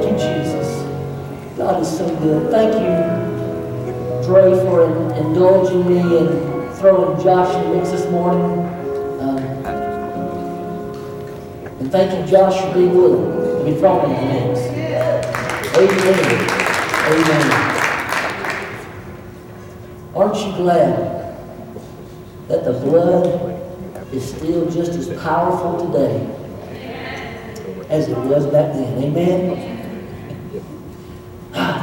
Thank you, Jesus. God is so good. Thank you, Dre, for in- indulging me and throwing Josh in the mix this morning. Um, and thank you, Josh, for being willing to be thrown in the mix. Amen. Amen. Aren't you glad that the blood is still just as powerful today as it was back then? Amen.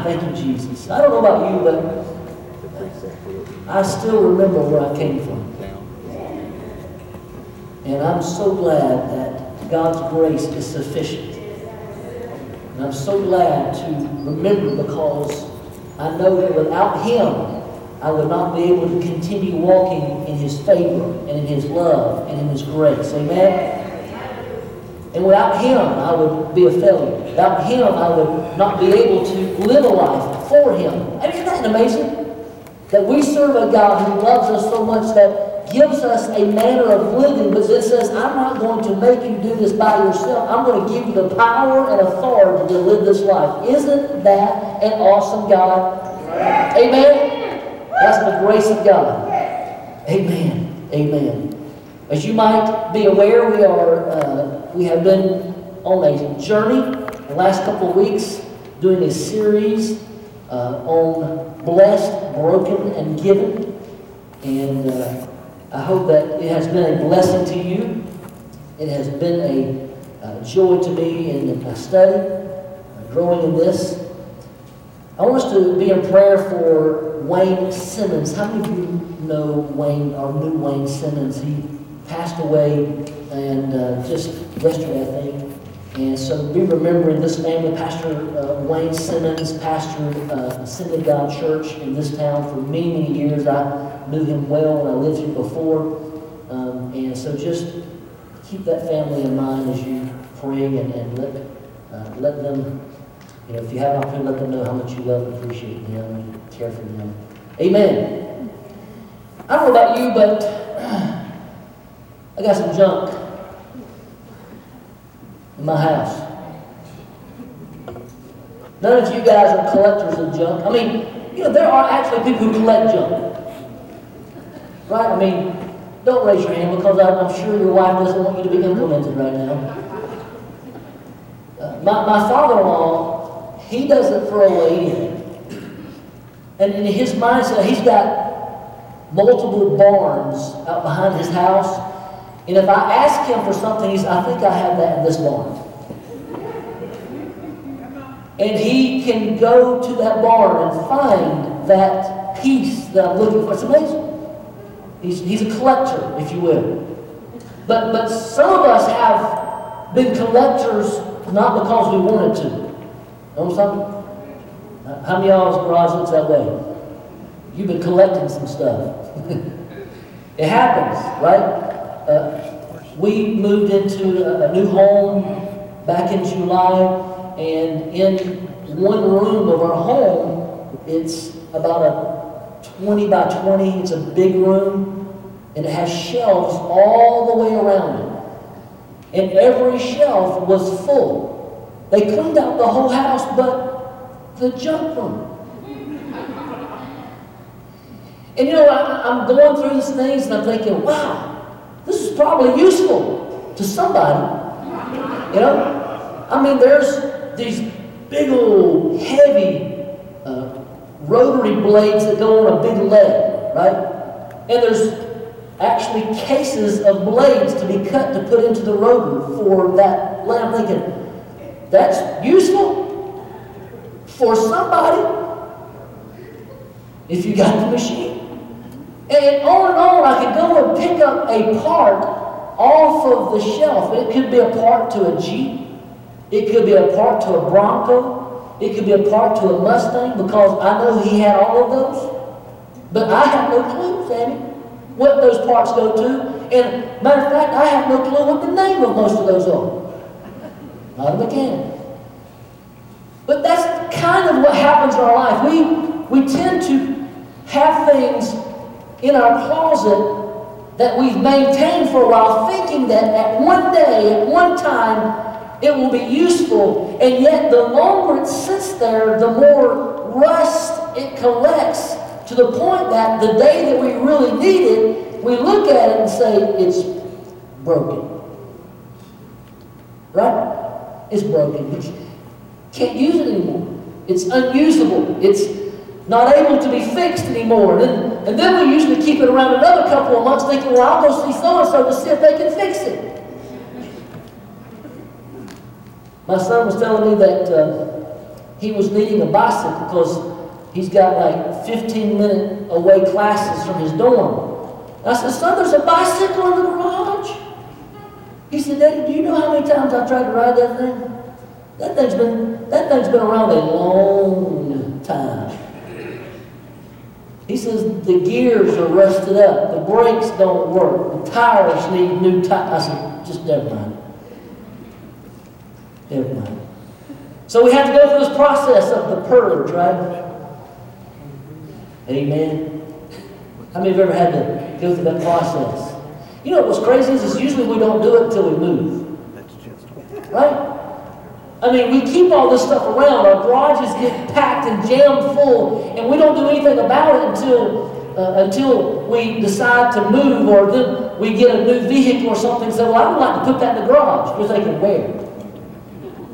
Thank you, Jesus. I don't know about you, but I still remember where I came from. And I'm so glad that God's grace is sufficient. And I'm so glad to remember because I know that without Him, I would not be able to continue walking in His favor and in His love and in His grace. Amen? And without Him, I would be a failure. Without Him, I would not be able to live a life for Him. I mean, isn't that amazing? That we serve a God who loves us so much that gives us a manner of living, but it says, I'm not going to make you do this by yourself. I'm going to give you the power and authority to live this life. Isn't that an awesome God? Amen? That's the grace of God. Amen. Amen. As you might be aware, we are uh, we have been on a journey the last couple of weeks doing a series uh, on blessed, broken, and given. And uh, I hope that it has been a blessing to you. It has been a uh, joy to me in the study, uh, growing in this. I want us to be in prayer for Wayne Simmons. How many of you know Wayne, or knew Wayne Simmons? He passed away and uh, just yesterday, I think. And so be remembering this family. Pastor uh, Wayne Simmons pastored uh, Assembly God Church in this town for many, many years. I knew him well when I lived here before. Um, and so just keep that family in mind as you pray and, and let, uh, let them, you know, if you have an opportunity, let them know how much you love and appreciate them and care for them. Amen. I don't know about you, but I got some junk in my house. None of you guys are collectors of junk. I mean, you know, there are actually people who collect junk. Right? I mean, don't raise your hand because I'm, sure your wife doesn't want you to be implemented right now. Uh, my, my father-in-law, he doesn't throw away anything. And in his mindset, he's got multiple barns out behind his house. And if I ask him for something, he's, I think I have that in this barn. And he can go to that barn and find that piece that I'm looking for. It's amazing. He's, he's a collector, if you will. But, but some of us have been collectors not because we wanted to. Know something? How many of y'all's garage looks that way? You've been collecting some stuff. it happens, right? We moved into a, a new home back in July, and in one room of our home, it's about a 20 by 20, it's a big room, and it has shelves all the way around it. And every shelf was full. They cleaned out the whole house, but the junk room. And you know, I, I'm going through these things and I'm thinking, wow, probably useful to somebody. You know? I mean, there's these big old heavy uh, rotary blades that go on a big leg, right? And there's actually cases of blades to be cut to put into the rotor for that lead. I'm thinking, that's useful for somebody if you got the machine. And on and on, I could go and pick up a part off of the shelf. It could be a part to a Jeep. It could be a part to a Bronco. It could be a part to a Mustang because I know he had all of those. But I have no clue, Sammy, what those parts go to. And matter of fact, I have no clue what the name of most of those are. Not a mechanic. But that's kind of what happens in our life. We, we tend to have things in our closet that we've maintained for a while, thinking that at one day, at one time, It will be useful, and yet the longer it sits there, the more rust it collects to the point that the day that we really need it, we look at it and say, it's broken. Right? It's broken. We can't use it anymore. It's unusable. It's not able to be fixed anymore. And then, and then we usually keep it around another couple of months thinking, well, I'll go see so-and-so to see if they can fix it. My son was telling me that uh, he was needing a bicycle because he's got like 15 minute away classes from his dorm. I said, son, there's a bicycle in the garage. He said, Daddy, do you know how many times I've tried to ride that thing? That thing's been, that thing's been around a long time. He says the gears are rusted up, the brakes don't work, the tires need new tires. I said, just never mind. Never mind. So we have to go through this process of the purge, right? Amen. How many of you ever had to go through that process? You know what's crazy is, is usually we don't do it until we move. Right? I mean, we keep all this stuff around. Our garages get packed and jammed full, and we don't do anything about it until uh, until we decide to move, or then we get a new vehicle or something. So, well, I would like to put that in the garage. We're thinking, where?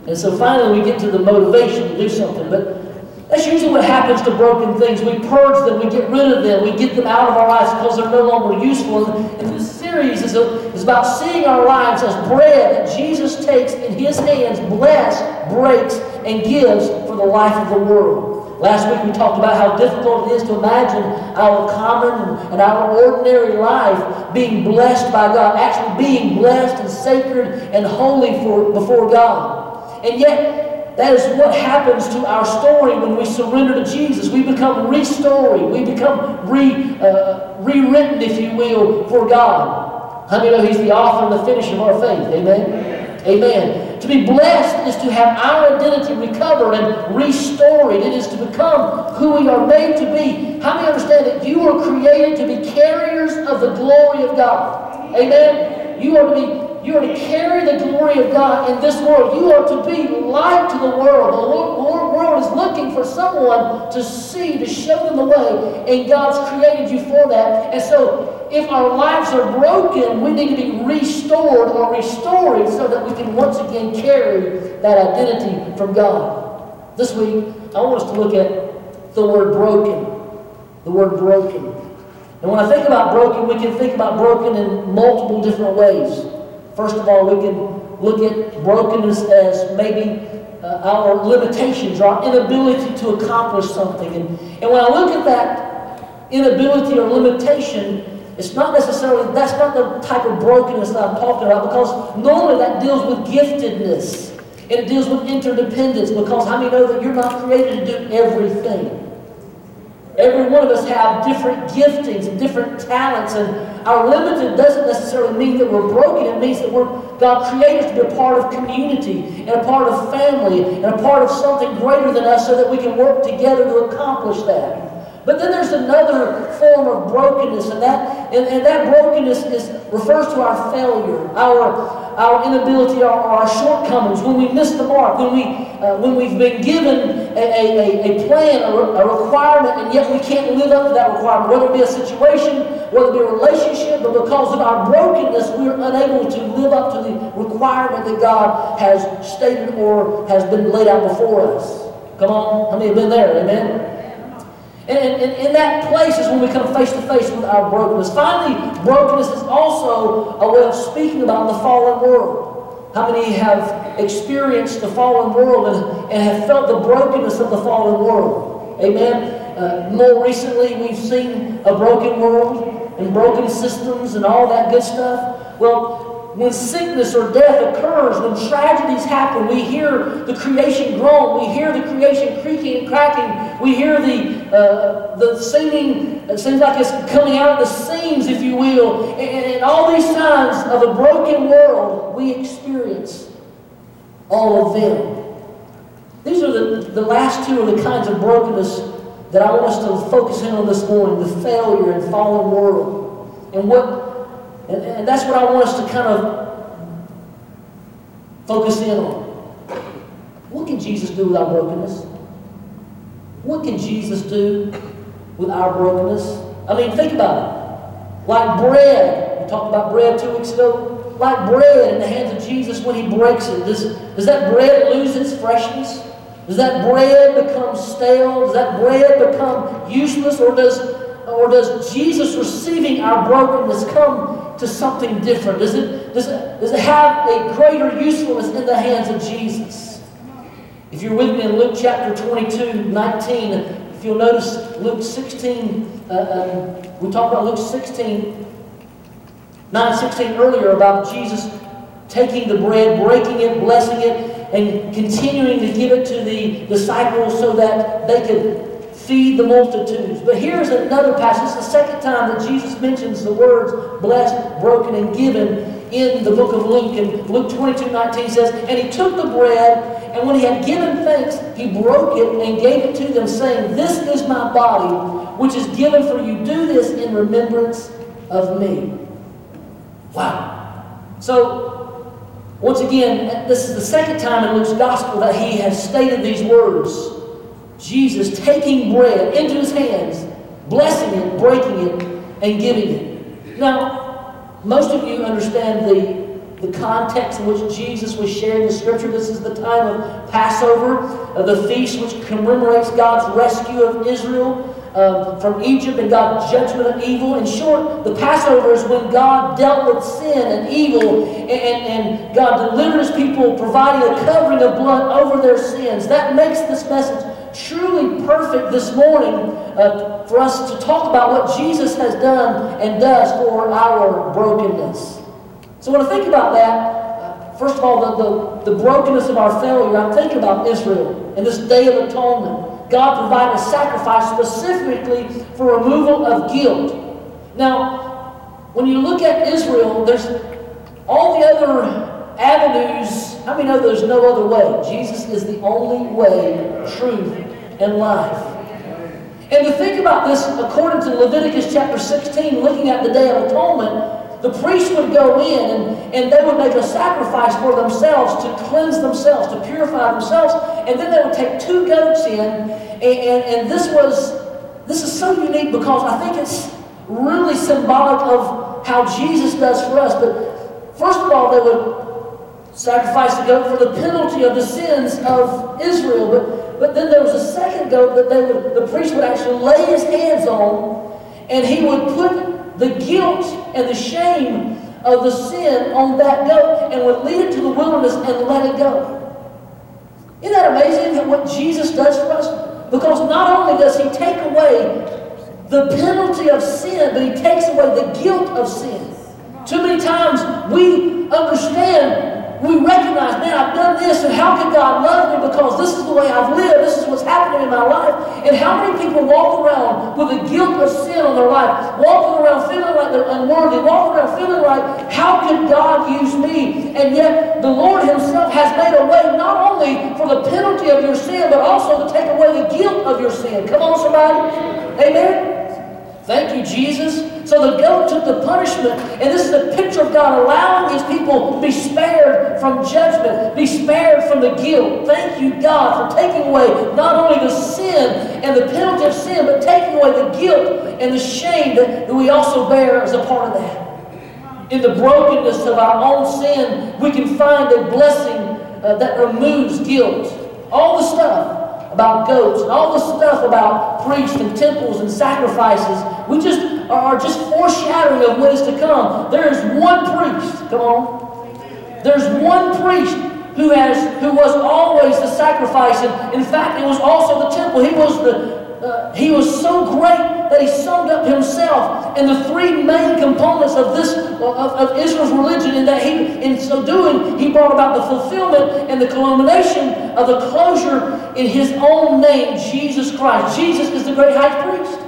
And so finally we get to the motivation to do something. But that's usually what happens to broken things. We purge them, we get rid of them, we get them out of our lives because they're no longer useful. And this series is, is about seeing our lives as bread that Jesus takes in his hands, bless, breaks, and gives for the life of the world. Last week we talked about how difficult it is to imagine our common and our ordinary life being blessed by God, actually being blessed and sacred and holy for, before God. And yet, that is what happens to our story when we surrender to Jesus. We become restored. We become re, uh, rewritten, if you will, for God. How many know He's the author and the finisher of our faith? Amen? Amen. To be blessed is to have our identity recovered and restored. It is to become who we are made to be. How many understand that you are created to be carriers of the glory of God? Amen? You are to be you are to carry the glory of God in this world. You are to be light to the world. The world is looking for someone to see, to show them the way, and God's created you for that. And so, if our lives are broken, we need to be restored or restored so that we can once again carry that identity from God. This week, I want us to look at the word broken. The word broken. And when I think about broken, we can think about broken in multiple different ways. First of all, we can look at brokenness as maybe uh, our limitations, our inability to accomplish something. And, and when I look at that inability or limitation, it's not necessarily, that's not the type of brokenness that I'm talking about because normally that deals with giftedness. And it deals with interdependence because how many know that you're not created to do everything? Every one of us have different giftings and different talents, and our limited doesn't necessarily mean that we're broken. It means that we're God created us to be a part of community and a part of family and a part of something greater than us so that we can work together to accomplish that. But then there's another form of brokenness, and that and, and that brokenness is refers to our failure, our our inability or our, shortcomings, when we miss the mark, when, we, uh, when we've been given a, a, a plan, a, a requirement, and yet we can't live up to that requirement, whether it be a situation, whether it be a relationship, but because of our brokenness, we're unable to live up to the requirement that God has stated or has been laid out before us. Come on, how many have been there? Amen? And, in that place is when we come face to face with our brokenness. Finally, brokenness is also a way of speaking about the fallen world. How many have experienced the fallen world and, and have felt the brokenness of the fallen world? Amen. Uh, more recently, we've seen a broken world and broken systems and all that good stuff. Well, when sickness or death occurs, when tragedies happen, we hear the creation groan, we hear the creation creaking and cracking, we hear the, uh, the singing, it seems like it's coming out of the seams, if you will, and, and all these signs of a broken world we experience all of them. These are the, the last two of the kinds of brokenness that I want us to focus in on this morning the failure and fallen world. And what and, and that's what I want us to kind of focus in on. What can Jesus do with our brokenness? What can Jesus do with our brokenness? I mean, think about it. Like bread, we talked about bread two weeks ago. Like bread in the hands of Jesus when he breaks it, does, does that bread lose its freshness? Does that bread become stale? Does that bread become useless? Or does, or does Jesus receiving our brokenness come to something different? Does it, does, it, does it have a greater usefulness in the hands of Jesus? If you're with me in Luke chapter 22, 19, if you'll notice Luke 16, uh, um, we talked about Luke 16, 9, 16 earlier about Jesus taking the bread, breaking it, blessing it, and continuing to give it to the disciples so that they could feed the multitudes. But here's another passage. It's the second time that Jesus mentions the words blessed, broken, and given in the book of Luke. And Luke 22, 19 says, And he took the bread, and when he had given thanks, he broke it and gave it to them, saying, This is my body, which is given for you. Do this in remembrance of me. Wow. So once again, this is the second time in Luke's gospel that he has stated these words. Jesus taking bread into his hands, blessing it, breaking it, and giving it. Now, most of you understand the, the context in which Jesus was sharing the scripture. This is the time of Passover, uh, the feast which commemorates God's rescue of Israel um, from Egypt and God's judgment of evil. In short, the Passover is when God dealt with sin and evil, and, and, and God delivered his people, providing a covering of blood over their sins. That makes this message truly perfect this morning uh, for us to talk about what Jesus has done and does for our brokenness. So when I think about that, uh, first of all, the, the, the brokenness of our failure, I'm thinking about Israel and this Day of Atonement. God provided a sacrifice specifically for removal of guilt. Now, when you look at Israel, there's all the other avenues. How many know there's no other way? Jesus is the only way, truth, and life. And to think about this, according to Leviticus chapter 16, looking at the Day of Atonement, the priest would go in and, and they would make a sacrifice for themselves to cleanse themselves, to purify themselves, and then they would take two goats in, and, and, and this was this is so unique because I think it's really symbolic of how Jesus does for us. But first of all, they would sacrifice the goat for the penalty of the sins of Israel. But, but then there was a second goat that they would, the priest would actually lay his hands on, and he would put the guilt and the shame of the sin on that goat and would lead it to the wilderness and let it go. Isn't that amazing what Jesus does for us? Because not only does he take away the penalty of sin, but he takes away the guilt of sin. Too many times we understand we recognize, man, I've done this, and how can God love me because this is the way I've lived, this is what's happening in my life. And how many people walk around with the guilt of sin on their life, walking around feeling like they're unworthy, walking around feeling like, how can God use me? And yet the Lord Himself has made a way not only for the penalty of your sin, but also to take away the guilt of your sin. Come on, somebody. Amen. Thank you, Jesus. So the goat took the punishment, and this is a picture of God allowing these people be spared from judgment, be spared from the guilt. Thank you, God, for taking away not only the sin and the penalty of sin, but taking away the guilt and the shame that, that we also bear as a part of that. In the brokenness of our own sin, we can find a blessing uh, that removes guilt. All the stuff about goats and all the stuff about priests and temples and sacrifices. We just are just foreshadowing of what is to come. There is one priest. Come on. There's one priest who has who was always the sacrifice. And in fact, it was also the temple. He was the uh, he was so great that he summed up himself in the three main components of this of, of Israel's religion. In that he, in so doing, he brought about the fulfillment and the culmination of the closure in his own name, Jesus Christ. Jesus is the great high priest.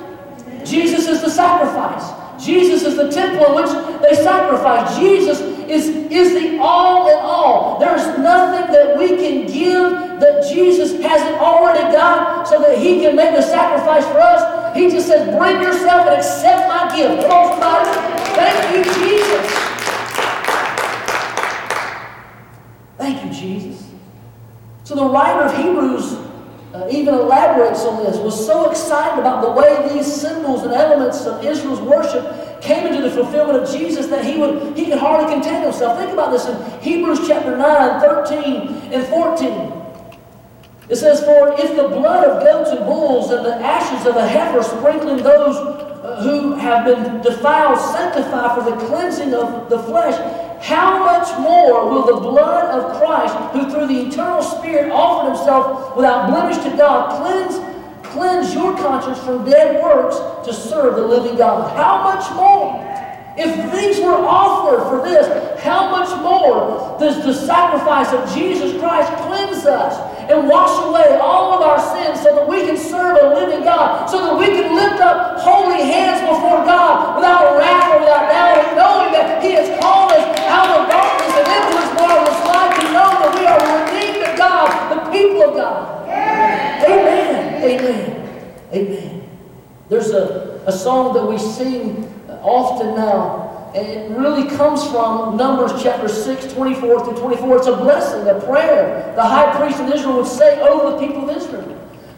Jesus is the sacrifice. Jesus is the temple in which they sacrifice. Jesus is, is the all in all. There's nothing that we can give that Jesus hasn't already got so that he can make a sacrifice for us. He just says, bring yourself and accept my gift. Come on, somebody. Thank you, Jesus. Thank you, Jesus. So the writer of Hebrews uh, even elaborates on this, was so excited about the way these symbols and elements of Israel's worship came into the fulfillment of Jesus that he would he could hardly contain himself. Think about this in Hebrews chapter 9, 13 and 14. It says, For if the blood of goats and bulls and the ashes of a heifer sprinkling those uh, who have been defiled sanctify for the cleansing of the flesh, how much more will the blood of Christ, who through the eternal Spirit offered himself without blemish to God, cleanse, cleanse your conscience from dead works to serve the living God? How much more? If these were offered for this, how much more does the sacrifice of Jesus Christ cleanse us and wash away all of our sins so that we can serve a living God, so that we can lift up holy hands before God without wrath or without doubt, knowing that He has called us out of darkness and into His marvelous light to know that we are redeemed of God, the people of God. Amen. Amen. Amen. There's a, song that we sing often now. And it really comes from Numbers chapter 6, 24 through 24. It's a blessing, a prayer the high priest of Israel would say over the people of Israel.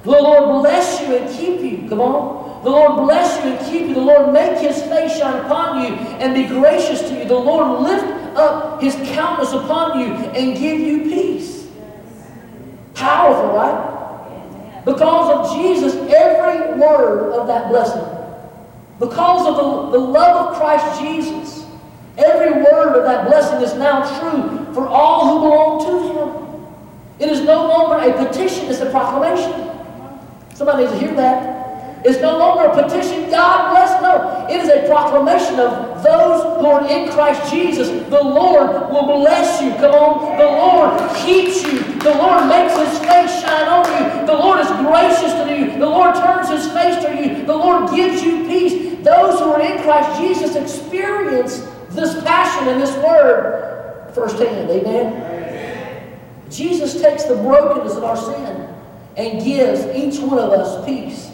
The Lord bless you and keep you. Come on. The Lord bless you and keep you. The Lord make his face shine upon you and be gracious to you. The Lord lift up his countenance upon you and give you peace. Powerful, right? Because of Jesus, every word of that blessing because of the, the love of Christ Jesus, every word of that blessing is now true for all who belong to Him. It is no longer a petition, it's a proclamation. Somebody needs to hear that. It's no longer a petition, God bless. No, it is a proclamation of those who are in Christ Jesus. The Lord will bless you. Come on. The Lord keeps you. The Lord makes his face shine on you. The Lord is gracious to you. The Lord turns his face to you. The Lord gives you peace. Those who are in Christ Jesus experience this passion and this word firsthand. Amen? Amen. Jesus takes the brokenness of our sin and gives each one of us peace.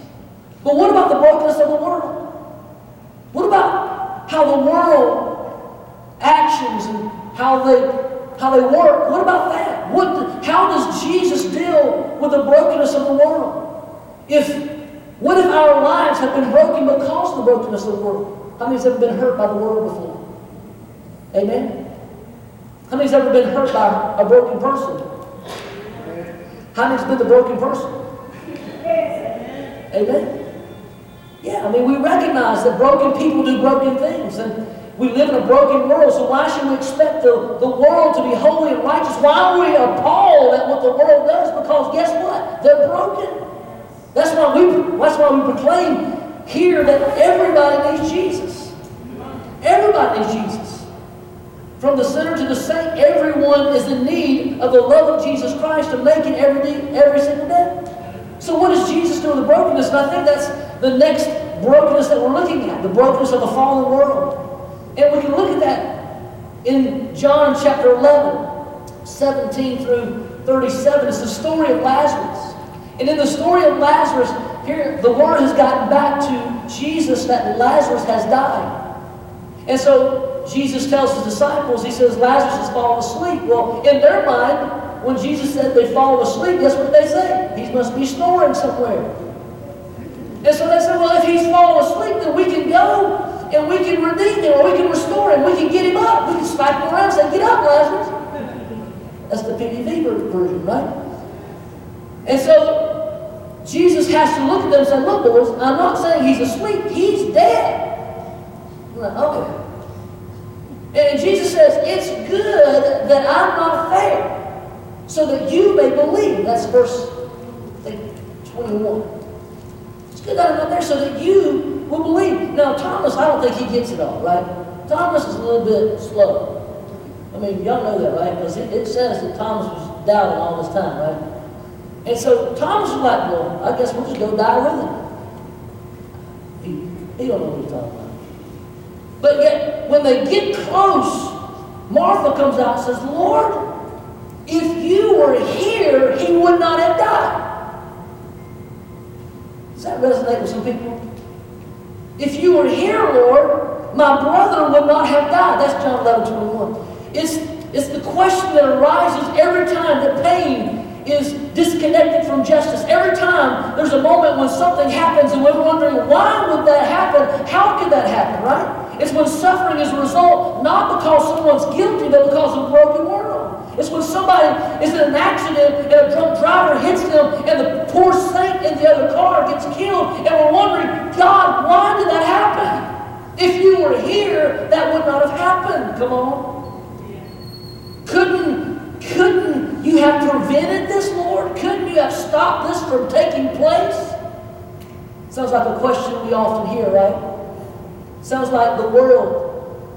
But what about the brokenness of the world? What about how the world actions and how they how they work? What about that? What how does Jesus deal with the brokenness of the world? If what if our lives have been broken because of the brokenness of the world? How many's ever been hurt by the world before? Amen? How many's ever been hurt by a broken person? How many's been the broken person? Amen? Yeah, I mean, we recognize that broken people do broken things, and we live in a broken world, so why should we expect the, the world to be holy and righteous? Why are we appalled at what the world does? Because guess what? They're broken. That's why we, that's why we proclaim here that everybody needs Jesus. Everybody needs Jesus. From the sinner to the saint, everyone is in need of the love of Jesus Christ to make it every, every single day. So what does Jesus do with the brokenness? And I think that's the next brokenness that we're looking at, the brokenness of the fallen world. And we can look at that in John chapter 11, 17 through 37. It's the story of Lazarus. And in the story of Lazarus, here the word has gotten back to Jesus that Lazarus has died. And so Jesus tells his disciples, he says, Lazarus has fallen asleep. Well, in their mind, when Jesus said they fall asleep, guess what they say? He must be snoring somewhere. And so they said, well, if he's fallen asleep, then we can go and we can redeem him or we can restore him. We can get him up. We can smack him around and say, get up, Lazarus. That's the PDV version, right? And so Jesus has to look at them and say, look, boys, I'm not saying he's asleep. He's dead. Like, okay. And Jesus says, it's good that I'm not there so that you may believe. That's verse 21. Good that I'm there so that you will believe. Now, Thomas, I don't think he gets it all, right? Thomas is a little bit slow. I mean, y'all know that, right? Because it, it says that Thomas was doubting all this time, right? And so Thomas was like, well, I guess we'll just go die with him. He, he don't know what he's talking about. But yet, when they get close, Martha comes out and says, Lord, if you were here, he would not have died. Does that resonate with some people? If you were here, Lord, my brother would not have died. That's John 11, 21. It's, it's the question that arises every time that pain is disconnected from justice. Every time there's a moment when something happens and we're wondering, why would that happen? How could that happen, right? It's when suffering is a result, not because someone's guilty, but because of broken world. It's when somebody is in an accident and a drunk driver hits them and the poor saint in the other car gets killed and we're wondering, God, why did that happen? If you were here, that would not have happened. Come on. Couldn't, couldn't you have prevented this, Lord? Couldn't you have stopped this from taking place? Sounds like a question we often hear, right? Sounds like the world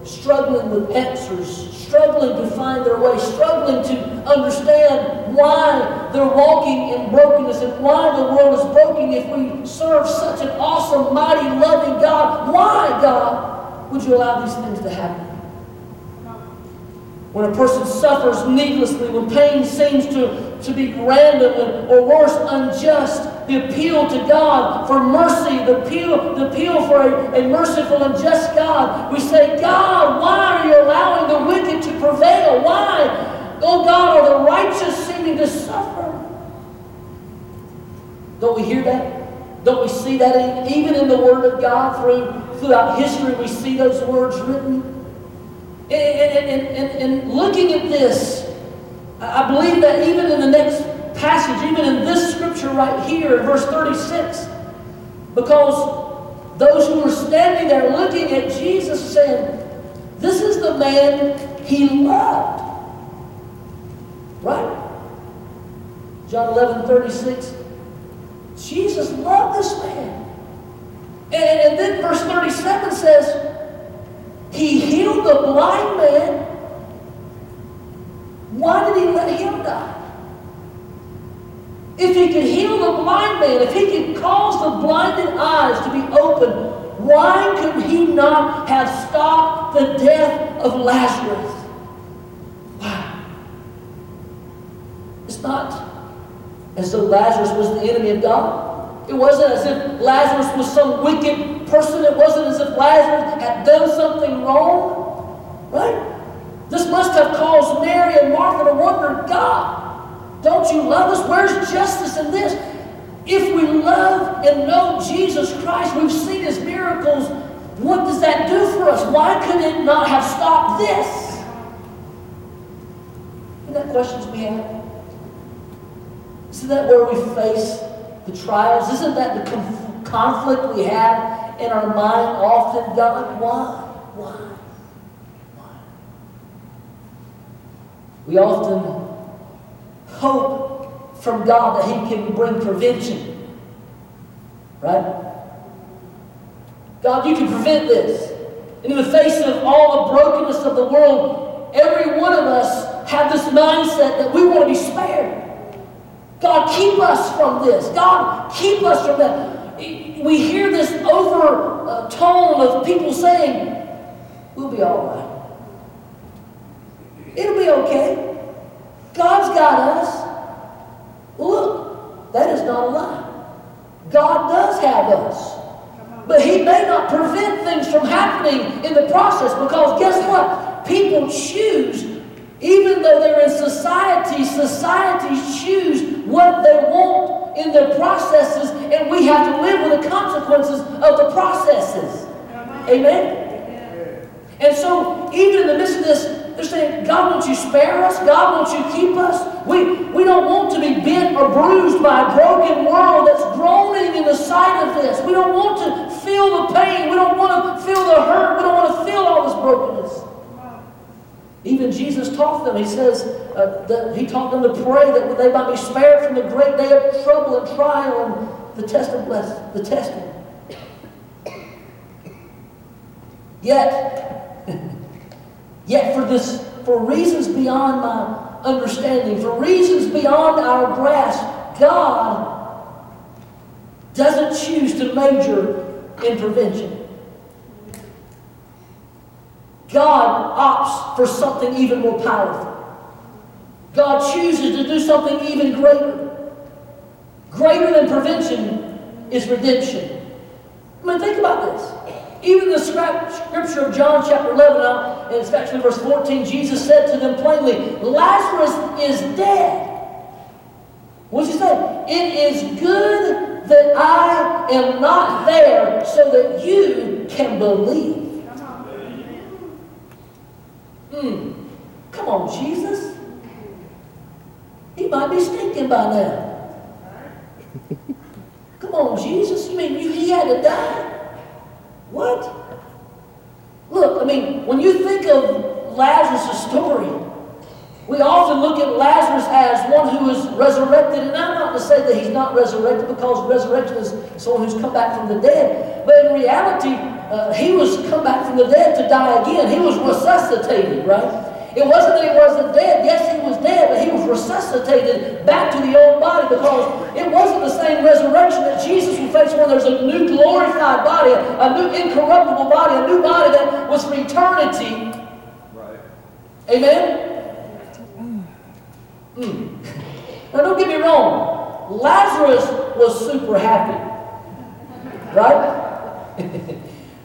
struggling with answers, struggling to find their way, struggling to understand why they're walking in brokenness and why the world is broken if we serve such an awesome, mighty, loving God. Why, God, would you allow these things to happen? When a person suffers needlessly, when pain seems to, to be random or worse, unjust, the appeal to God for mercy, the appeal, the appeal for a, a merciful and just God. We say, God, why are you allowing the wicked to prevail? Why, oh God, are the righteous seeming to suffer? Don't we hear that? Don't we see that even in the Word of God through, throughout history? We see those words written. And, and, and, and, looking at this, I believe that even in the next passage, even in this scripture right here, in verse 36, because those who were standing there looking at Jesus saying, This is the man he loved. Right? John 11 36. Jesus loved this man. And, and then verse 37 says, He healed the blind man. Why did he let him die? If he could heal the blind man, if he could cause the blinded eyes to be opened, why could he not have stopped the death of Lazarus? Wow. It's not as though Lazarus was the enemy of God. It wasn't as if Lazarus was some wicked person. It wasn't as if Lazarus had done something wrong. Right? This must have caused Mary and Martha to wonder, God, don't you love us? Where's justice in this? If we love and know Jesus Christ, we've seen his miracles, what does that do for us? Why could it not have stopped this? Isn't that questions we have? Isn't that where we face the trials? Isn't that the conflict we have in our mind often? God, why? Why? Why? We often hope from God that He can bring prevention. Right? God, you can prevent this. And in the face of all the brokenness of the world, every one of us have this mindset that we want to be spared. God, keep us from this. God, keep us from that. We hear this over tone of people saying, we'll be all right. It'll be okay. God's got us. Look, that is not a lie. God does have us. But He may not prevent things from happening in the process because guess what? People choose, even though they're in society, societies choose what they want in their processes, and we have to live with the consequences of the processes. Amen? And so, even in the midst of this, they're saying, God, won't you spare us? God, won't you keep us? We, we don't want to be bent or bruised by a broken world that's groaning in the sight of this. We don't want to feel the pain. We don't want to feel the hurt. We don't want to feel all this brokenness. Even Jesus taught them. He says, uh, that he taught them to pray that they might be spared from the great day of trouble and trial and the test of blessing, the testing. Yet, Yet for this, for reasons beyond my understanding, for reasons beyond our grasp, God doesn't choose to major in prevention. God opts for something even more powerful. God chooses to do something even greater. Greater than prevention is redemption. I mean, think about this. Even the scripture of John chapter 11, and it's actually verse 14, Jesus said to them plainly, Lazarus is dead. What's he say? It is good that I am not there so that you can believe. Hmm. Come on, Jesus. He might be stinking by now. Come on, Jesus. You mean he had to die? What? Look, I mean, when you think of Lazarus' story, we often look at Lazarus as one who is resurrected, and I'm not to say that he's not resurrected because resurrection is someone who's come back from the dead. But in reality, uh, he was come back from the dead to die again. He was resuscitated, right? It wasn't that he wasn't dead. Yes, he was dead, but he was resuscitated back to the old body because it wasn't the same resurrection that Jesus will face when there's a new glorified body, a new incorruptible body, a new body that was for eternity. Right. Amen? Mm. Now, don't get me wrong. Lazarus was super happy. Right?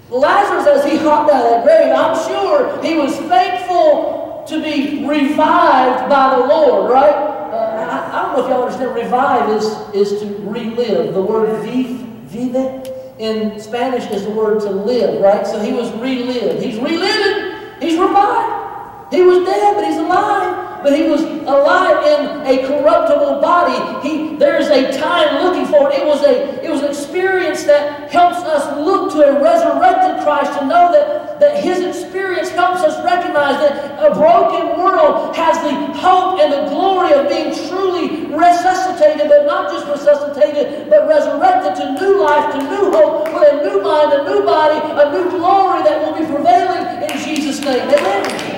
Lazarus, as he hopped out of that grave, I'm sure he was thankful to be revived by the Lord, right? Uh, I, I, don't know if y'all understand. Revive is, is to relive. The word vive, vive in Spanish is the word to live, right? So he was relived. He's reliving. He's revived. He was dead, but he's alive but he was alive a corruptible body. He, there's a time looking for it. It was, a, it was an experience that helps us look to a resurrected Christ to know that, that his experience helps us recognize that a broken world has the hope and the glory of being truly resuscitated, but not just resuscitated, but resurrected to new life, to new hope, with a new mind, a new body, a new glory that will be prevailing in Jesus' name. Amen.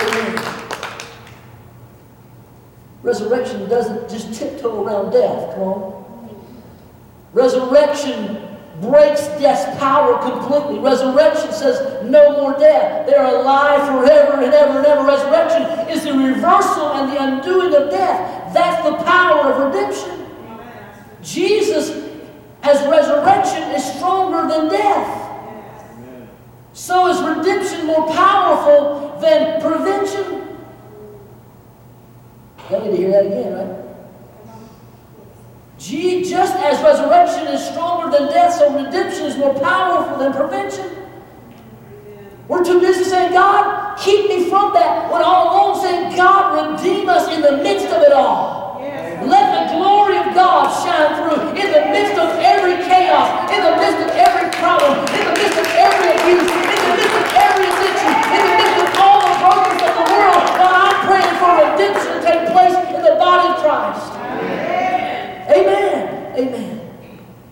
Amen. Resurrection doesn't just tiptoe around death. Come on. Resurrection breaks death's power completely. Resurrection says no more death. They're alive forever and ever and ever. Resurrection is the reversal and the undoing of death. That's the power of redemption. Jesus, as resurrection, is stronger than death. So is redemption more powerful than prevention. Y'all need to hear that again, right? Gee, just as resurrection is stronger than death, so redemption is more powerful than prevention. We're too busy saying, God, keep me from that, when all along saying, God, redeem us in the midst of it all. Let the glory of God shine through in the midst of every chaos, in the midst of every problem, in the midst of every abuse, in the midst of every addiction, in the midst of all the brokenness of the world. God, I'm praying for redemption to take place in the body of Christ. Amen. Amen. Amen.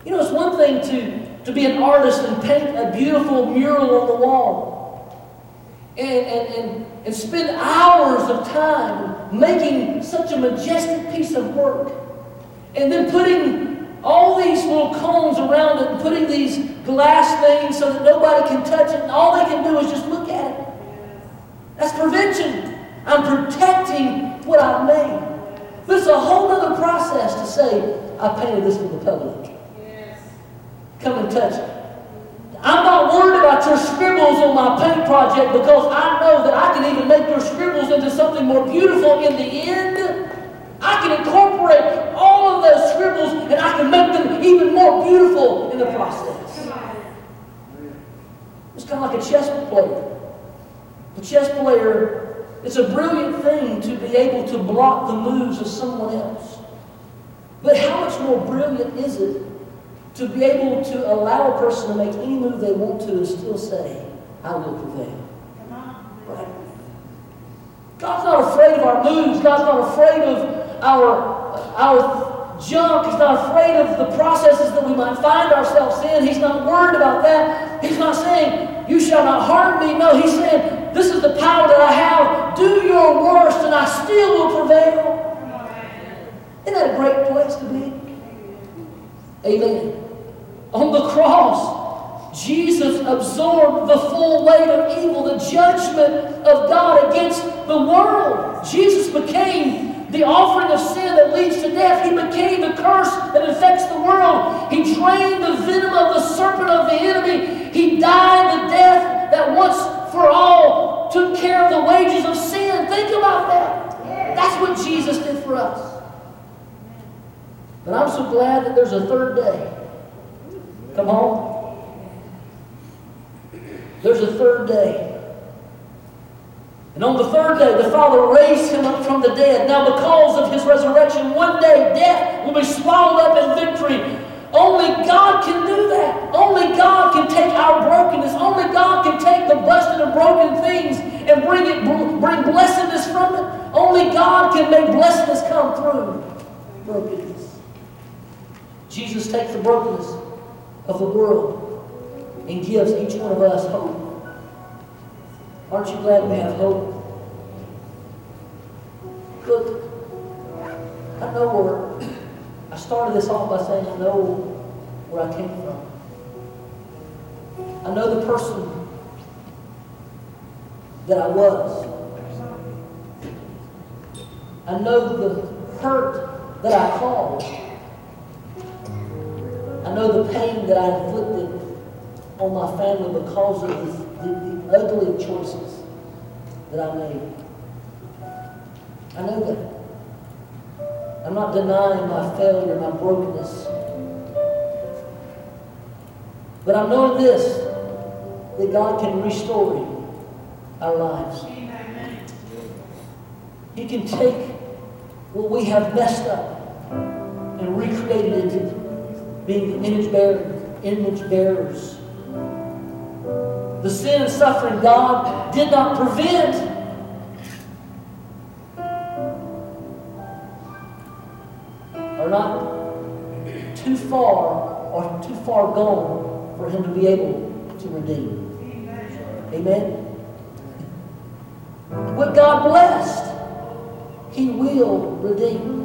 You know, it's one thing to, to be an artist and paint a beautiful mural on the wall and, and, and, and spend hours of time making such a majestic piece of work and then putting all these little cones around it and putting these glass things so that nobody can touch it and all they can do is just look at it. That's prevention. I'm protecting what I've made. But it's a whole other process to say, I painted this for the public. Yes. Come and touch it. I'm not worried about your scribbles on my paint project because I know that I can even make your scribbles into something more beautiful in the end. I can incorporate all of those scribbles and I can make them even more beautiful in the process. It's kind of like a chess player. The chess player it's a brilliant thing to be able to block the moves of someone else. But how much more brilliant is it to be able to allow a person to make any move they want to and still say, I will prevail? Right? God's not afraid of our moves. God's not afraid of our, our junk. He's not afraid of the processes that we might find ourselves in. He's not worried about that. He's not saying, You shall not harm me. No, he's saying, this is the power that I have. Do your worst and I still will prevail. Isn't that a great place to be? Amen. On the cross, Jesus absorbed the full weight of evil, the judgment of God against the world. Jesus became the offering of sin that leads to death. He became the curse that infects the world. He drained the venom of the serpent of the enemy. He died the death that once for all took care of the wages of sin. Think about that. That's what Jesus did for us. But I'm so glad that there's a third day. Come on. There's a third day. And on the third day, the Father raised him up from the dead. Now, because of his resurrection, one day death will be swallowed up in victory. Only God can do that. Only God can take our brokenness. Only God can take the busted and broken things and bring it, bring blessedness from it. Only God can make blessedness come through brokenness. Jesus takes the brokenness of the world and gives each one of us hope. Aren't you glad we have hope? Look, I know where, I started this off by saying I know where I came from. I know the person that I was. I know the hurt that I caused. I know the pain that I inflicted on my family because of the, the, ugly choices that I made. I know that. I'm not denying my failure, my brokenness. But I'm knowing this, that God can restore our lives. He can take what we have messed up and recreate it into being image bearers, image bearers the sin and suffering God did not prevent. Are not too far or too far gone for Him to be able to redeem. Amen. What God blessed, He will redeem.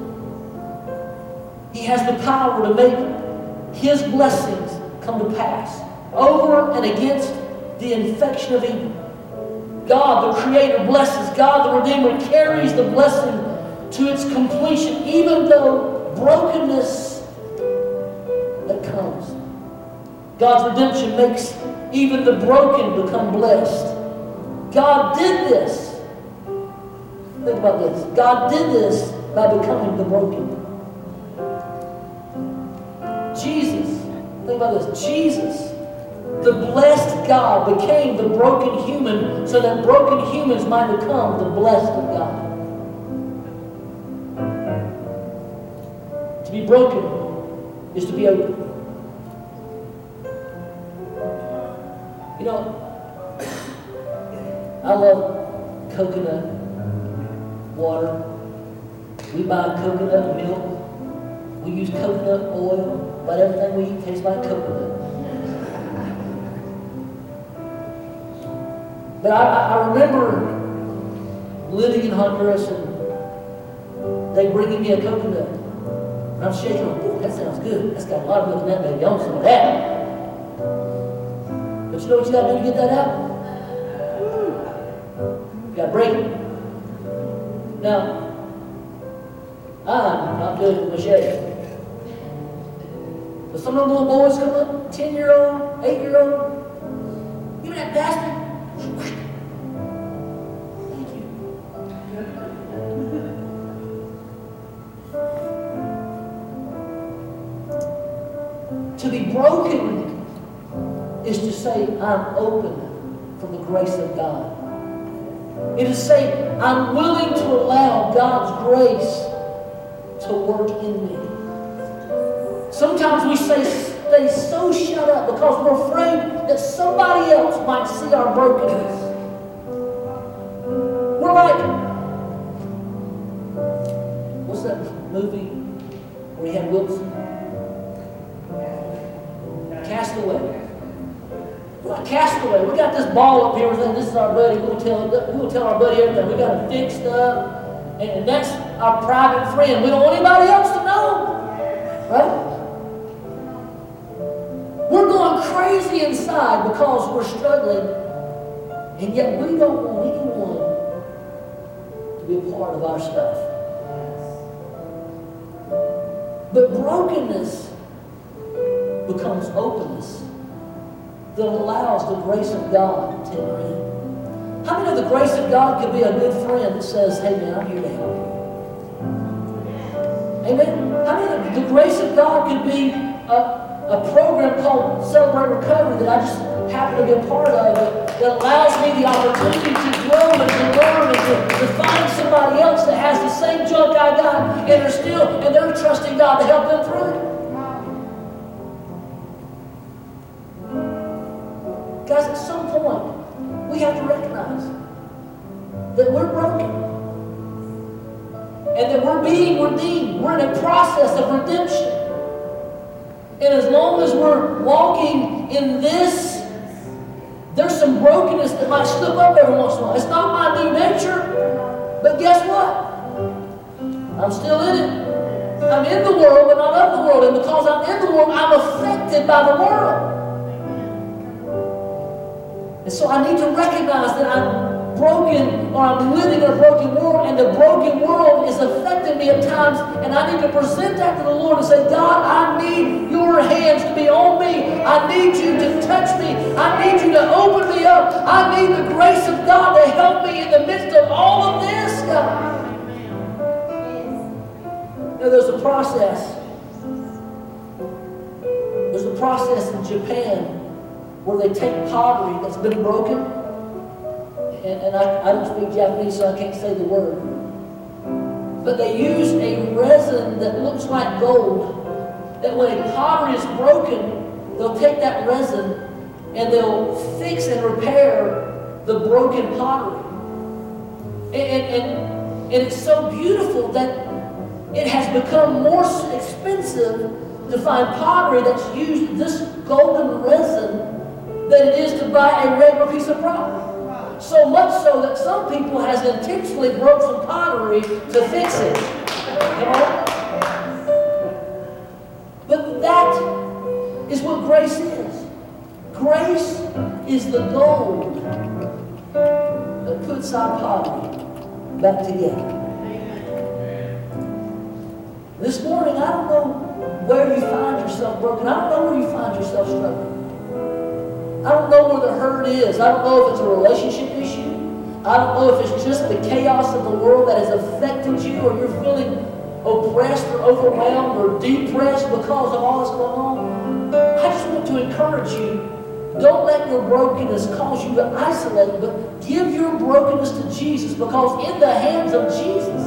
He has the power to make His blessings come to pass over and against the infection of evil. God, the Creator, blesses. God, the Redeemer, carries the blessing to its completion, even though brokenness that comes. God's redemption makes even the broken become blessed. God did this. Think about this. God did this by becoming the broken. Jesus, think about this. Jesus the blessed God became the broken human so that broken humans might become the blessed of God. To be broken is to be open. You know, I love coconut water. We buy coconut milk. We use coconut oil. But everything we eat tastes like coconut. I, I remember living in Honduras and they bringing me a coconut. And I'm shaking, oh, that sounds good. That's got a lot of milk in that baby. I want some of that. But you know what you got to do to get that out? You got to break it. Now, I'm not good with machete. But some of the little boys come up, 10 year old, 8 year old, give me that bastard. Broken is to say, I'm open for the grace of God. It is say, I'm willing to allow God's grace to work in me. Sometimes we say, stay so shut up because we're afraid that somebody else might see our brokenness. We're like, what's that movie where he had Wilson? Castaway. We got this ball up here. Saying, This is our buddy. We'll tell, we'll tell our buddy everything. We got it fixed up. And that's our private friend. We don't want anybody else to know. Right? We're going crazy inside because we're struggling. And yet we don't want anyone to be a part of our stuff. But brokenness becomes openness that allows the grace of God to enter in. How many of the grace of God could be a good friend that says, hey man, I'm here to help you? Amen? I mean, the, the grace of God could be a, a program called Celebrate Recovery that I just happen to be a part of that, that allows me the opportunity to grow and to learn and to, to find somebody else that has the same junk I got and they're still and they're trusting God to help them through we have to recognize that we're broken and that we're being redeemed. We're in a process of redemption. And as long as we're walking in this, there's some brokenness that might slip up every once in a while. It's not my new nature, but guess what? I'm still in it. I'm in the world, but not of the world. And because I'm in the world, I'm affected by the world. And so I need to recognize that I'm broken or I'm living in a broken world and the broken world is affecting me at times and I need to present that to the Lord and say, God, I need your hands to be on me. I need you to touch me. I need you to open me up. I need the grace of God to help me in the midst of all of this, God. Now there's a process. There's a process in Japan where they take pottery that's been broken, and, and I, I don't speak Japanese, so I can't say the word, but they use a resin that looks like gold, that when a pottery is broken, they'll take that resin and they'll fix and repair the broken pottery. And, and, and, and it's so beautiful that it has become more expensive to find pottery that's used this golden resin than it is to buy a regular piece of property. So much so that some people has intentionally broke some pottery to fix it. But that is what grace is. Grace is the gold that puts our pottery back together. This morning, I don't know where you find yourself broken. I don't know where you find yourself struggling. I don't know where the hurt is. I don't know if it's a relationship issue. I don't know if it's just the chaos of the world that has affected you or you're feeling oppressed or overwhelmed or depressed because of all that's going on. I just want to encourage you don't let your brokenness cause you to isolate, but give your brokenness to Jesus because in the hands of Jesus,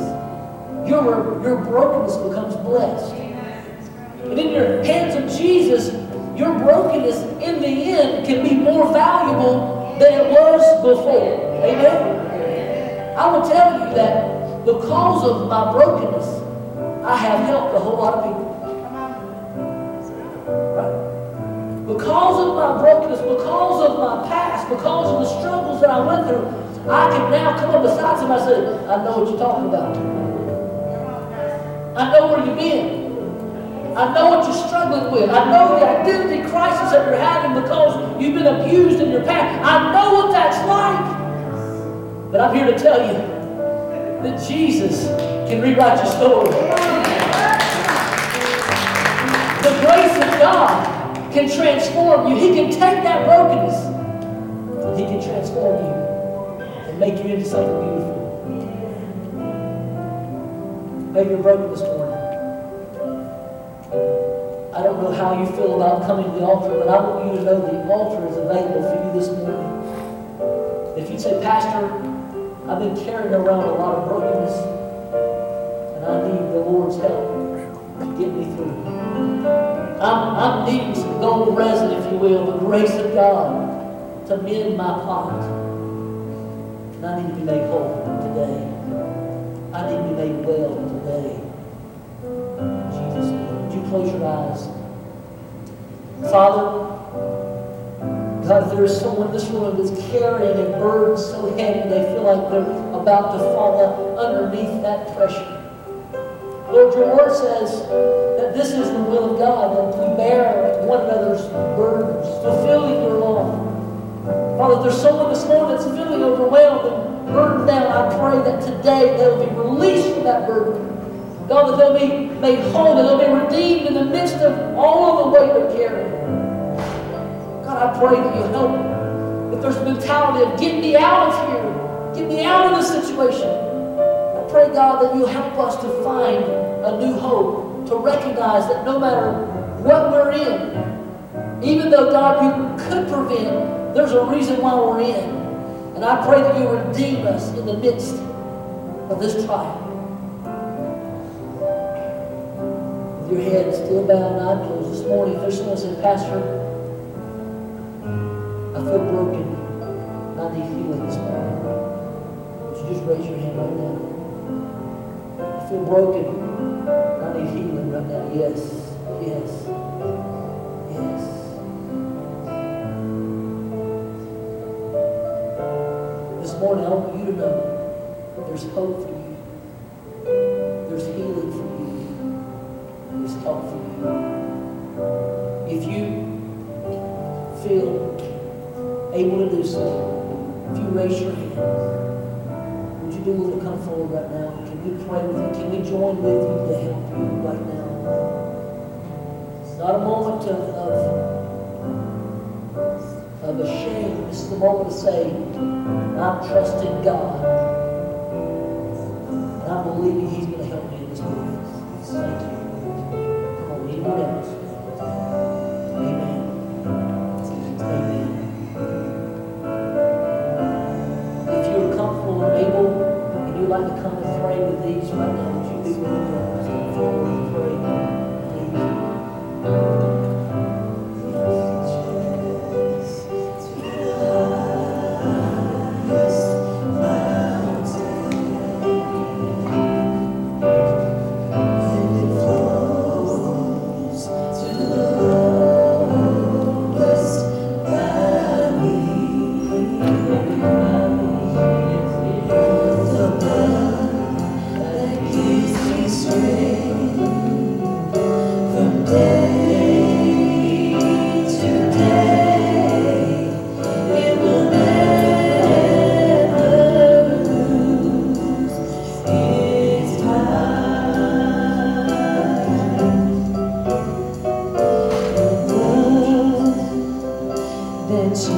your, your brokenness becomes blessed. And in your hands of Jesus, your brokenness in the end can be more valuable than it was before. Amen? I will tell you that because of my brokenness, I have helped a whole lot of people. Right? Because of my brokenness, because of my past, because of the struggles that I went through, I can now come up beside somebody and say, I know what you're talking about. I know where you've been. I know what you're struggling with. I know the identity crisis that you're having because you've been abused in your past. I know what that's like. But I'm here to tell you that Jesus can rewrite your story. The grace of God can transform you. He can take that brokenness and He can transform you and make you into something beautiful. Maybe you're broken this. I don't know how you feel about coming to the altar, but I want you to know the altar is available for you this morning. If you say, Pastor, I've been carrying around a lot of brokenness, and I need the Lord's help to get me through. I'm, I'm needing some gold resin, if you will, the grace of God to mend my pot. And I need to be made whole today. I need to be made well today close your eyes. Father, God, if there is someone in this room that's carrying a burden so heavy they feel like they're about to fall underneath that pressure. Lord, your word says that this is the will of God, that we bear one another's burdens, fulfilling your law. Father, if there's someone this morning that's feeling overwhelmed and burdened down, I pray that today they'll be released from that burden. God, that they'll be made whole, that they'll be redeemed in the midst of all of the weight they're carrying. God, I pray that you help them. If there's a mentality of get me out of here, get me out of this situation. I pray, God, that you help us to find a new hope, to recognize that no matter what we're in, even though God, you could prevent, there's a reason why we're in. And I pray that you redeem us in the midst of this trial. Your head still bowed and eyes closed this morning, if there's someone saying, Pastor, I feel broken I need healing this morning, would you just raise your hand right now? I feel broken I need healing right now. Yes, yes, yes. This morning, I want you to know there's hope for you. Able if you raise your hand, would you be willing to come forward right now? Can we pray with you? Can we join with you to help you right now? It's not a moment of, of of a shame. This is the moment to say, I'm trusting God. That Jesus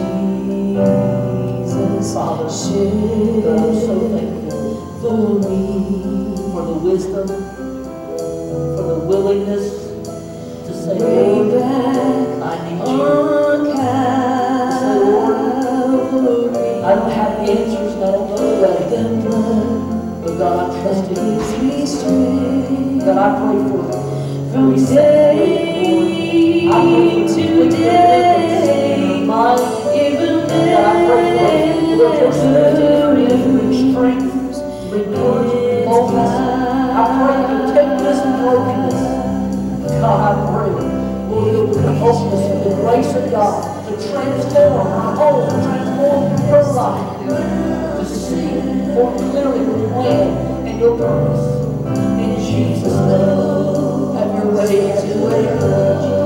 Father, shed God, I'm so thankful for me. for the wisdom, for the willingness to say, Lord, back I need you. on Calvary, I don't have the answers, I don't know the way, but God, I trust in you. God, I pray for from reset, day Lord. To complete God, I pray, Lord, you'll open us with the grace of God to transform our home, to transform your life, to see more clearly your plan and your purpose. In Jesus' name, have your way, have your way,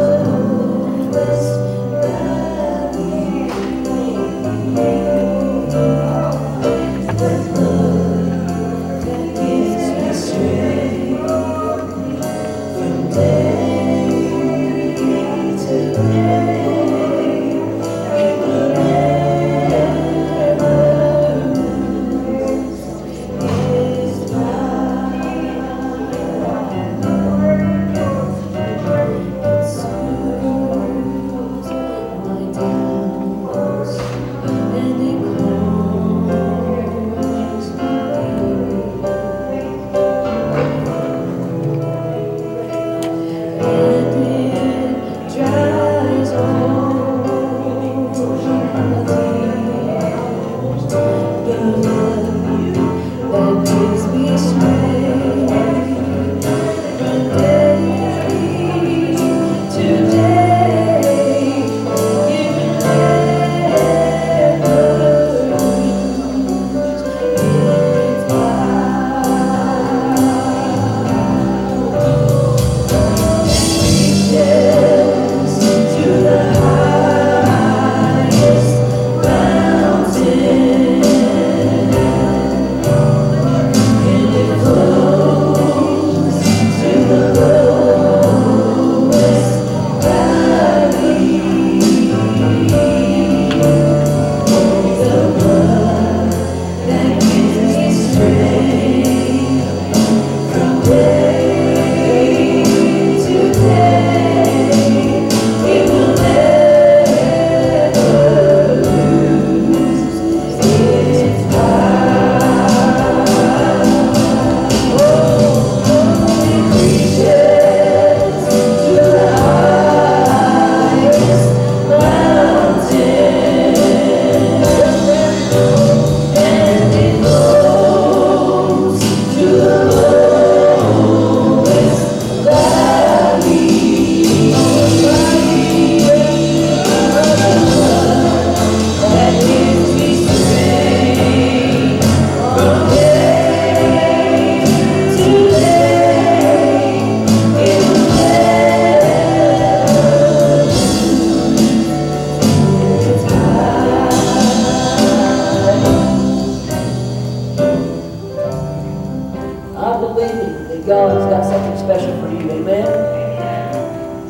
God has got something special for you. Amen?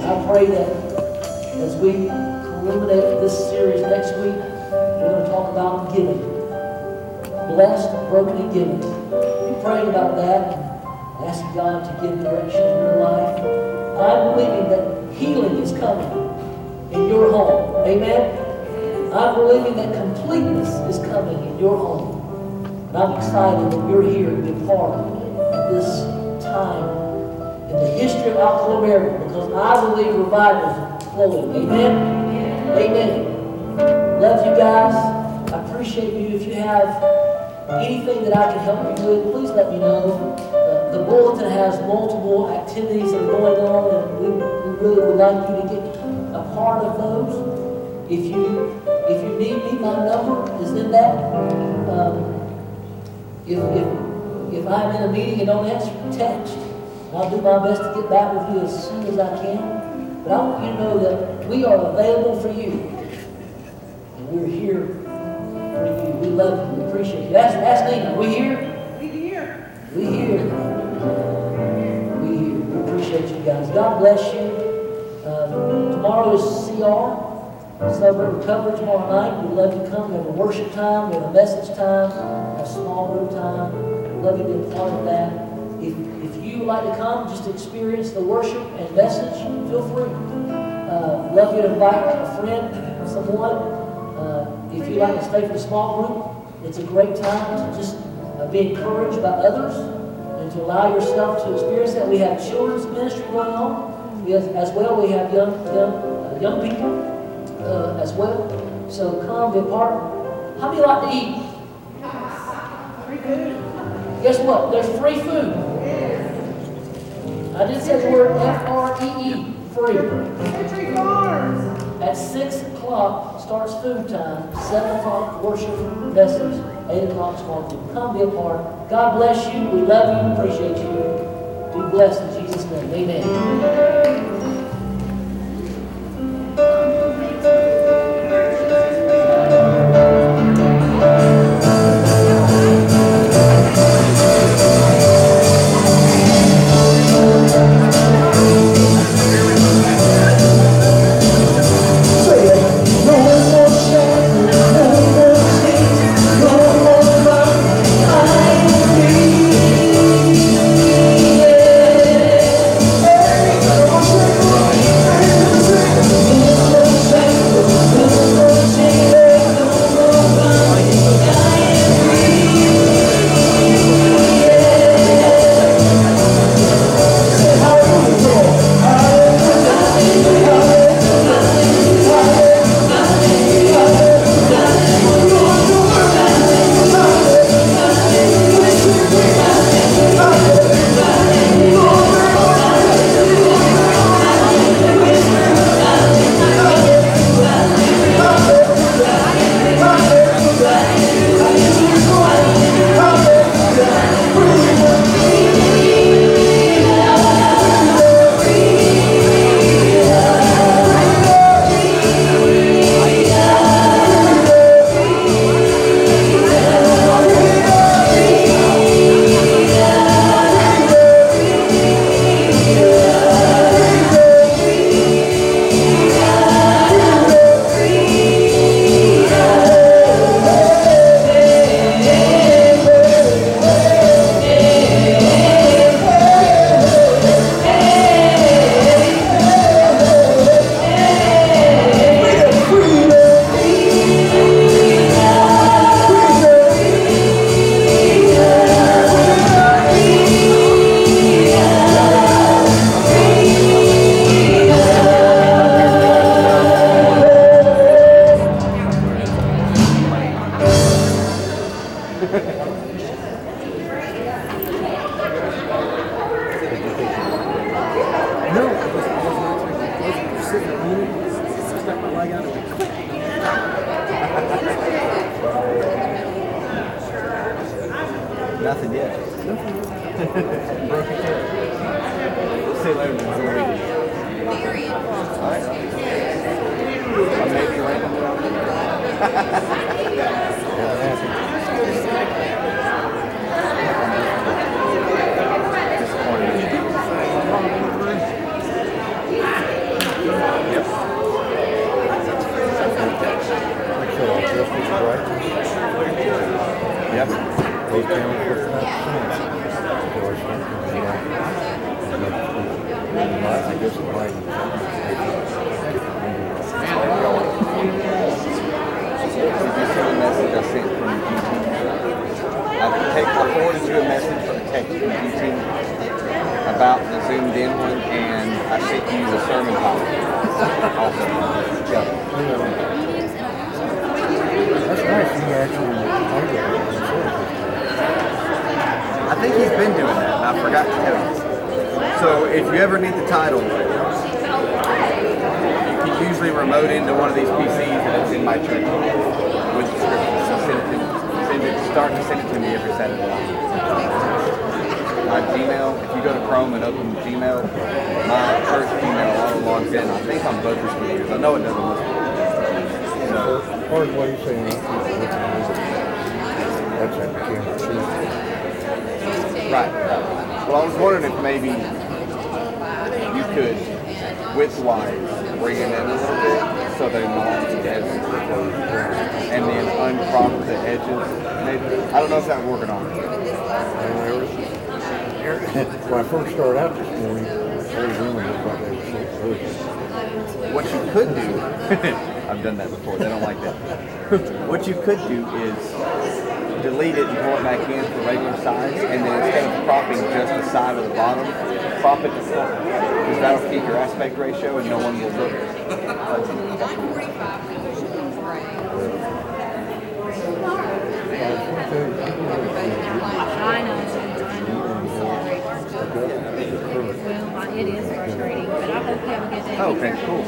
I pray that as we culminate this series next week, we're going to talk about giving. Blessed, broken, giving. We praying about that and asking God to give direction in your life. I'm believing that healing is coming in your home. Amen? I'm believing that completeness is coming in your home. And I'm excited that you're here to be part of this time in the history of Alcoa America because I believe revival is flowing. Amen? Amen. Love you guys. I appreciate you. If you have anything that I can help you with, please let me know. Uh, the bulletin has multiple activities that are going on, and we, we really would like you to get a part of those. If you if you need me, my number is in that. Um, if, if, if I'm in a meeting and don't answer, text. I'll do my best to get back with you as soon as I can. But I want you to know that we are available for you. And we're here for you. We love you. We appreciate you. Ask, ask Nina, we here? We here. We here. We here. We appreciate you guys. God bless you. Um, tomorrow is CR. Celebrate recovery tomorrow night. We'd love you to come. We have a worship time. We have a message time. We have a small group time. Love you to be a part of that. If, if you would like to come just to experience the worship and message, feel free. Uh, love you to invite a friend, someone. Uh, if you'd like to stay for the small group, it's a great time to just uh, be encouraged by others and to allow yourself to experience that. We have children's ministry going on. We as well, we have young, young, uh, young people uh, as well. So come be a part. How many like to eat? Free food. Guess what? There's free food. I just said the word F-R-E-E, free. Century Farms. At 6 o'clock starts food time, 7 o'clock worship message, 8 o'clock small group. Come be a part. God bless you. We love you. Appreciate you. Be blessed in Jesus' name. Amen. Goes down for the George Washington, yeah. I guess it might. Did you see the message I sent from GT? I take I forwarded you a message from text from GT about the zoomed in one, and I sent you the sermon topic. Also, yeah. That's nice, he actually played it. I think he's been doing that, and I forgot to tell you. So if you ever need the title, you can usually remote into one of these PCs and it's in my church with the scripture. So send it to send it, start to send it to me every Saturday. My Gmail, if you go to Chrome and open Gmail, my church Gmail auto logs in. I think on both the computers. I know it doesn't listen. So as what you're saying, that's at the camera too. Right. Well, I was wondering if maybe you could, width-wise, bring it in a little bit so they're not as, and then uncrop the edges. Maybe I don't know if that would work or not. When I first started out this morning, all the women looked like they were so What you could do, I've done that before. They don't like that. what you could do is delete it and pull it back in for regular size, and then instead of cropping just the side or the bottom, crop it to full. Because that'll keep your aspect ratio, and no one will look. I know, I know, I'm. Well, it is frustrating, but I hope you have a good day. Oh, okay, cool.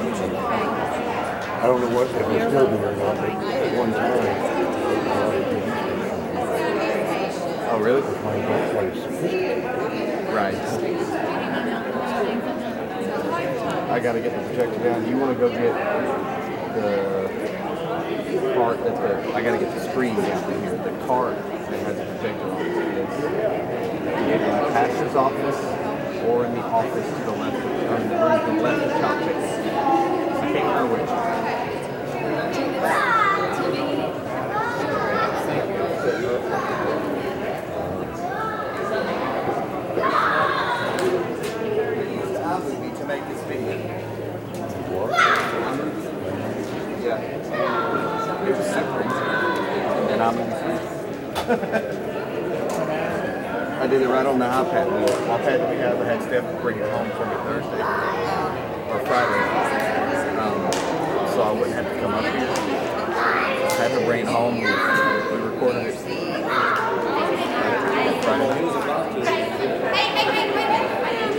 I don't know what, if it's still there or not, but at one time, Oh, really? Right. I gotta get the projector down. You wanna go get the part that the, I gotta get the screen down here. The card that has a projector on it in the pastor's office or in the office to the left of, or the left of Chop Chicken. I can't remember. to make this video. Yeah. It was super easy. And I'm I did it right on the iPad. The iPad that we have, I had Steph bring it home for me Thursday or Friday. Um, so I wouldn't have to come up here. I had to bring it home. We, recorded it Friday.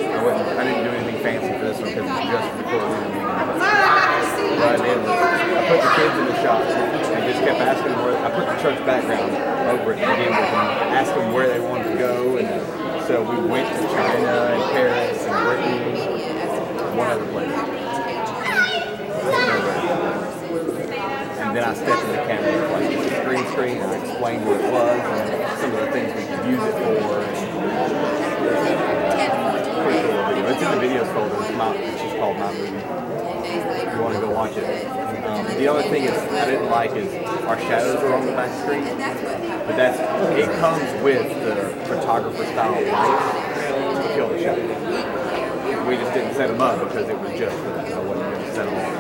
I I didn't do anything fancy for this one because it was just recording. What I did was I put the kids in the shop just kept asking where I put the church background over it to begin with and asked them where they wanted to go and so we went to China and Paris and Britain one other place. And then I stepped in the camera like this is screen and I explained what it was and some of the things we could use it for. And. It's in the videos folder. It's. It's just called my movie. If you want to go watch it. Um, the other thing is I didn't like is our shadows are on the back screen, but that's it comes with the photographer style light to kill the shadow. We just didn't set them up because it was just for that. I wasn't going to set them on.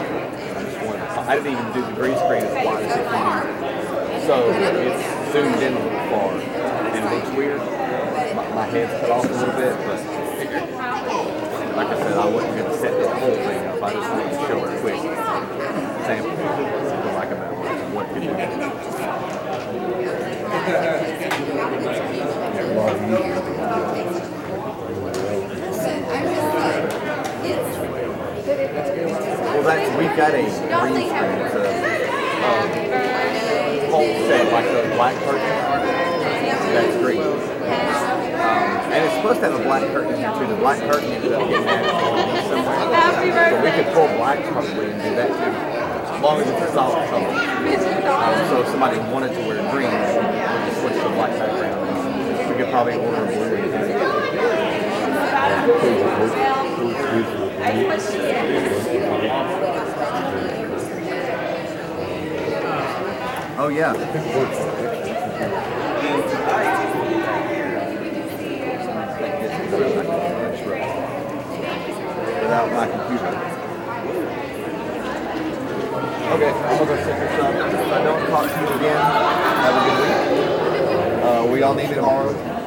I just wanted. I didn't even do the green screen as wide as it can be. So it's zoomed in a little far and it looks weird. My, my head's cut off a little bit, but like I said, I wasn't going to set the whole thing up. I just wanted to show a quick sample, something like about what could easier. Well, that's we've got a green screen. It's a um, whole set like the black curtain. That's green and it's supposed to have a black curtain in too. The black curtain ended up getting added somewhere. Happy so we could pull black probably and do that too, as long as it's a solid color. Um, so if somebody wanted to wear green, we could switch to black background. We could probably order blue. Oh yeah. Without my computer. Okay, I'm gonna go set this up. If I don't talk to you again, have a good week. Uh, we all need me tomorrow.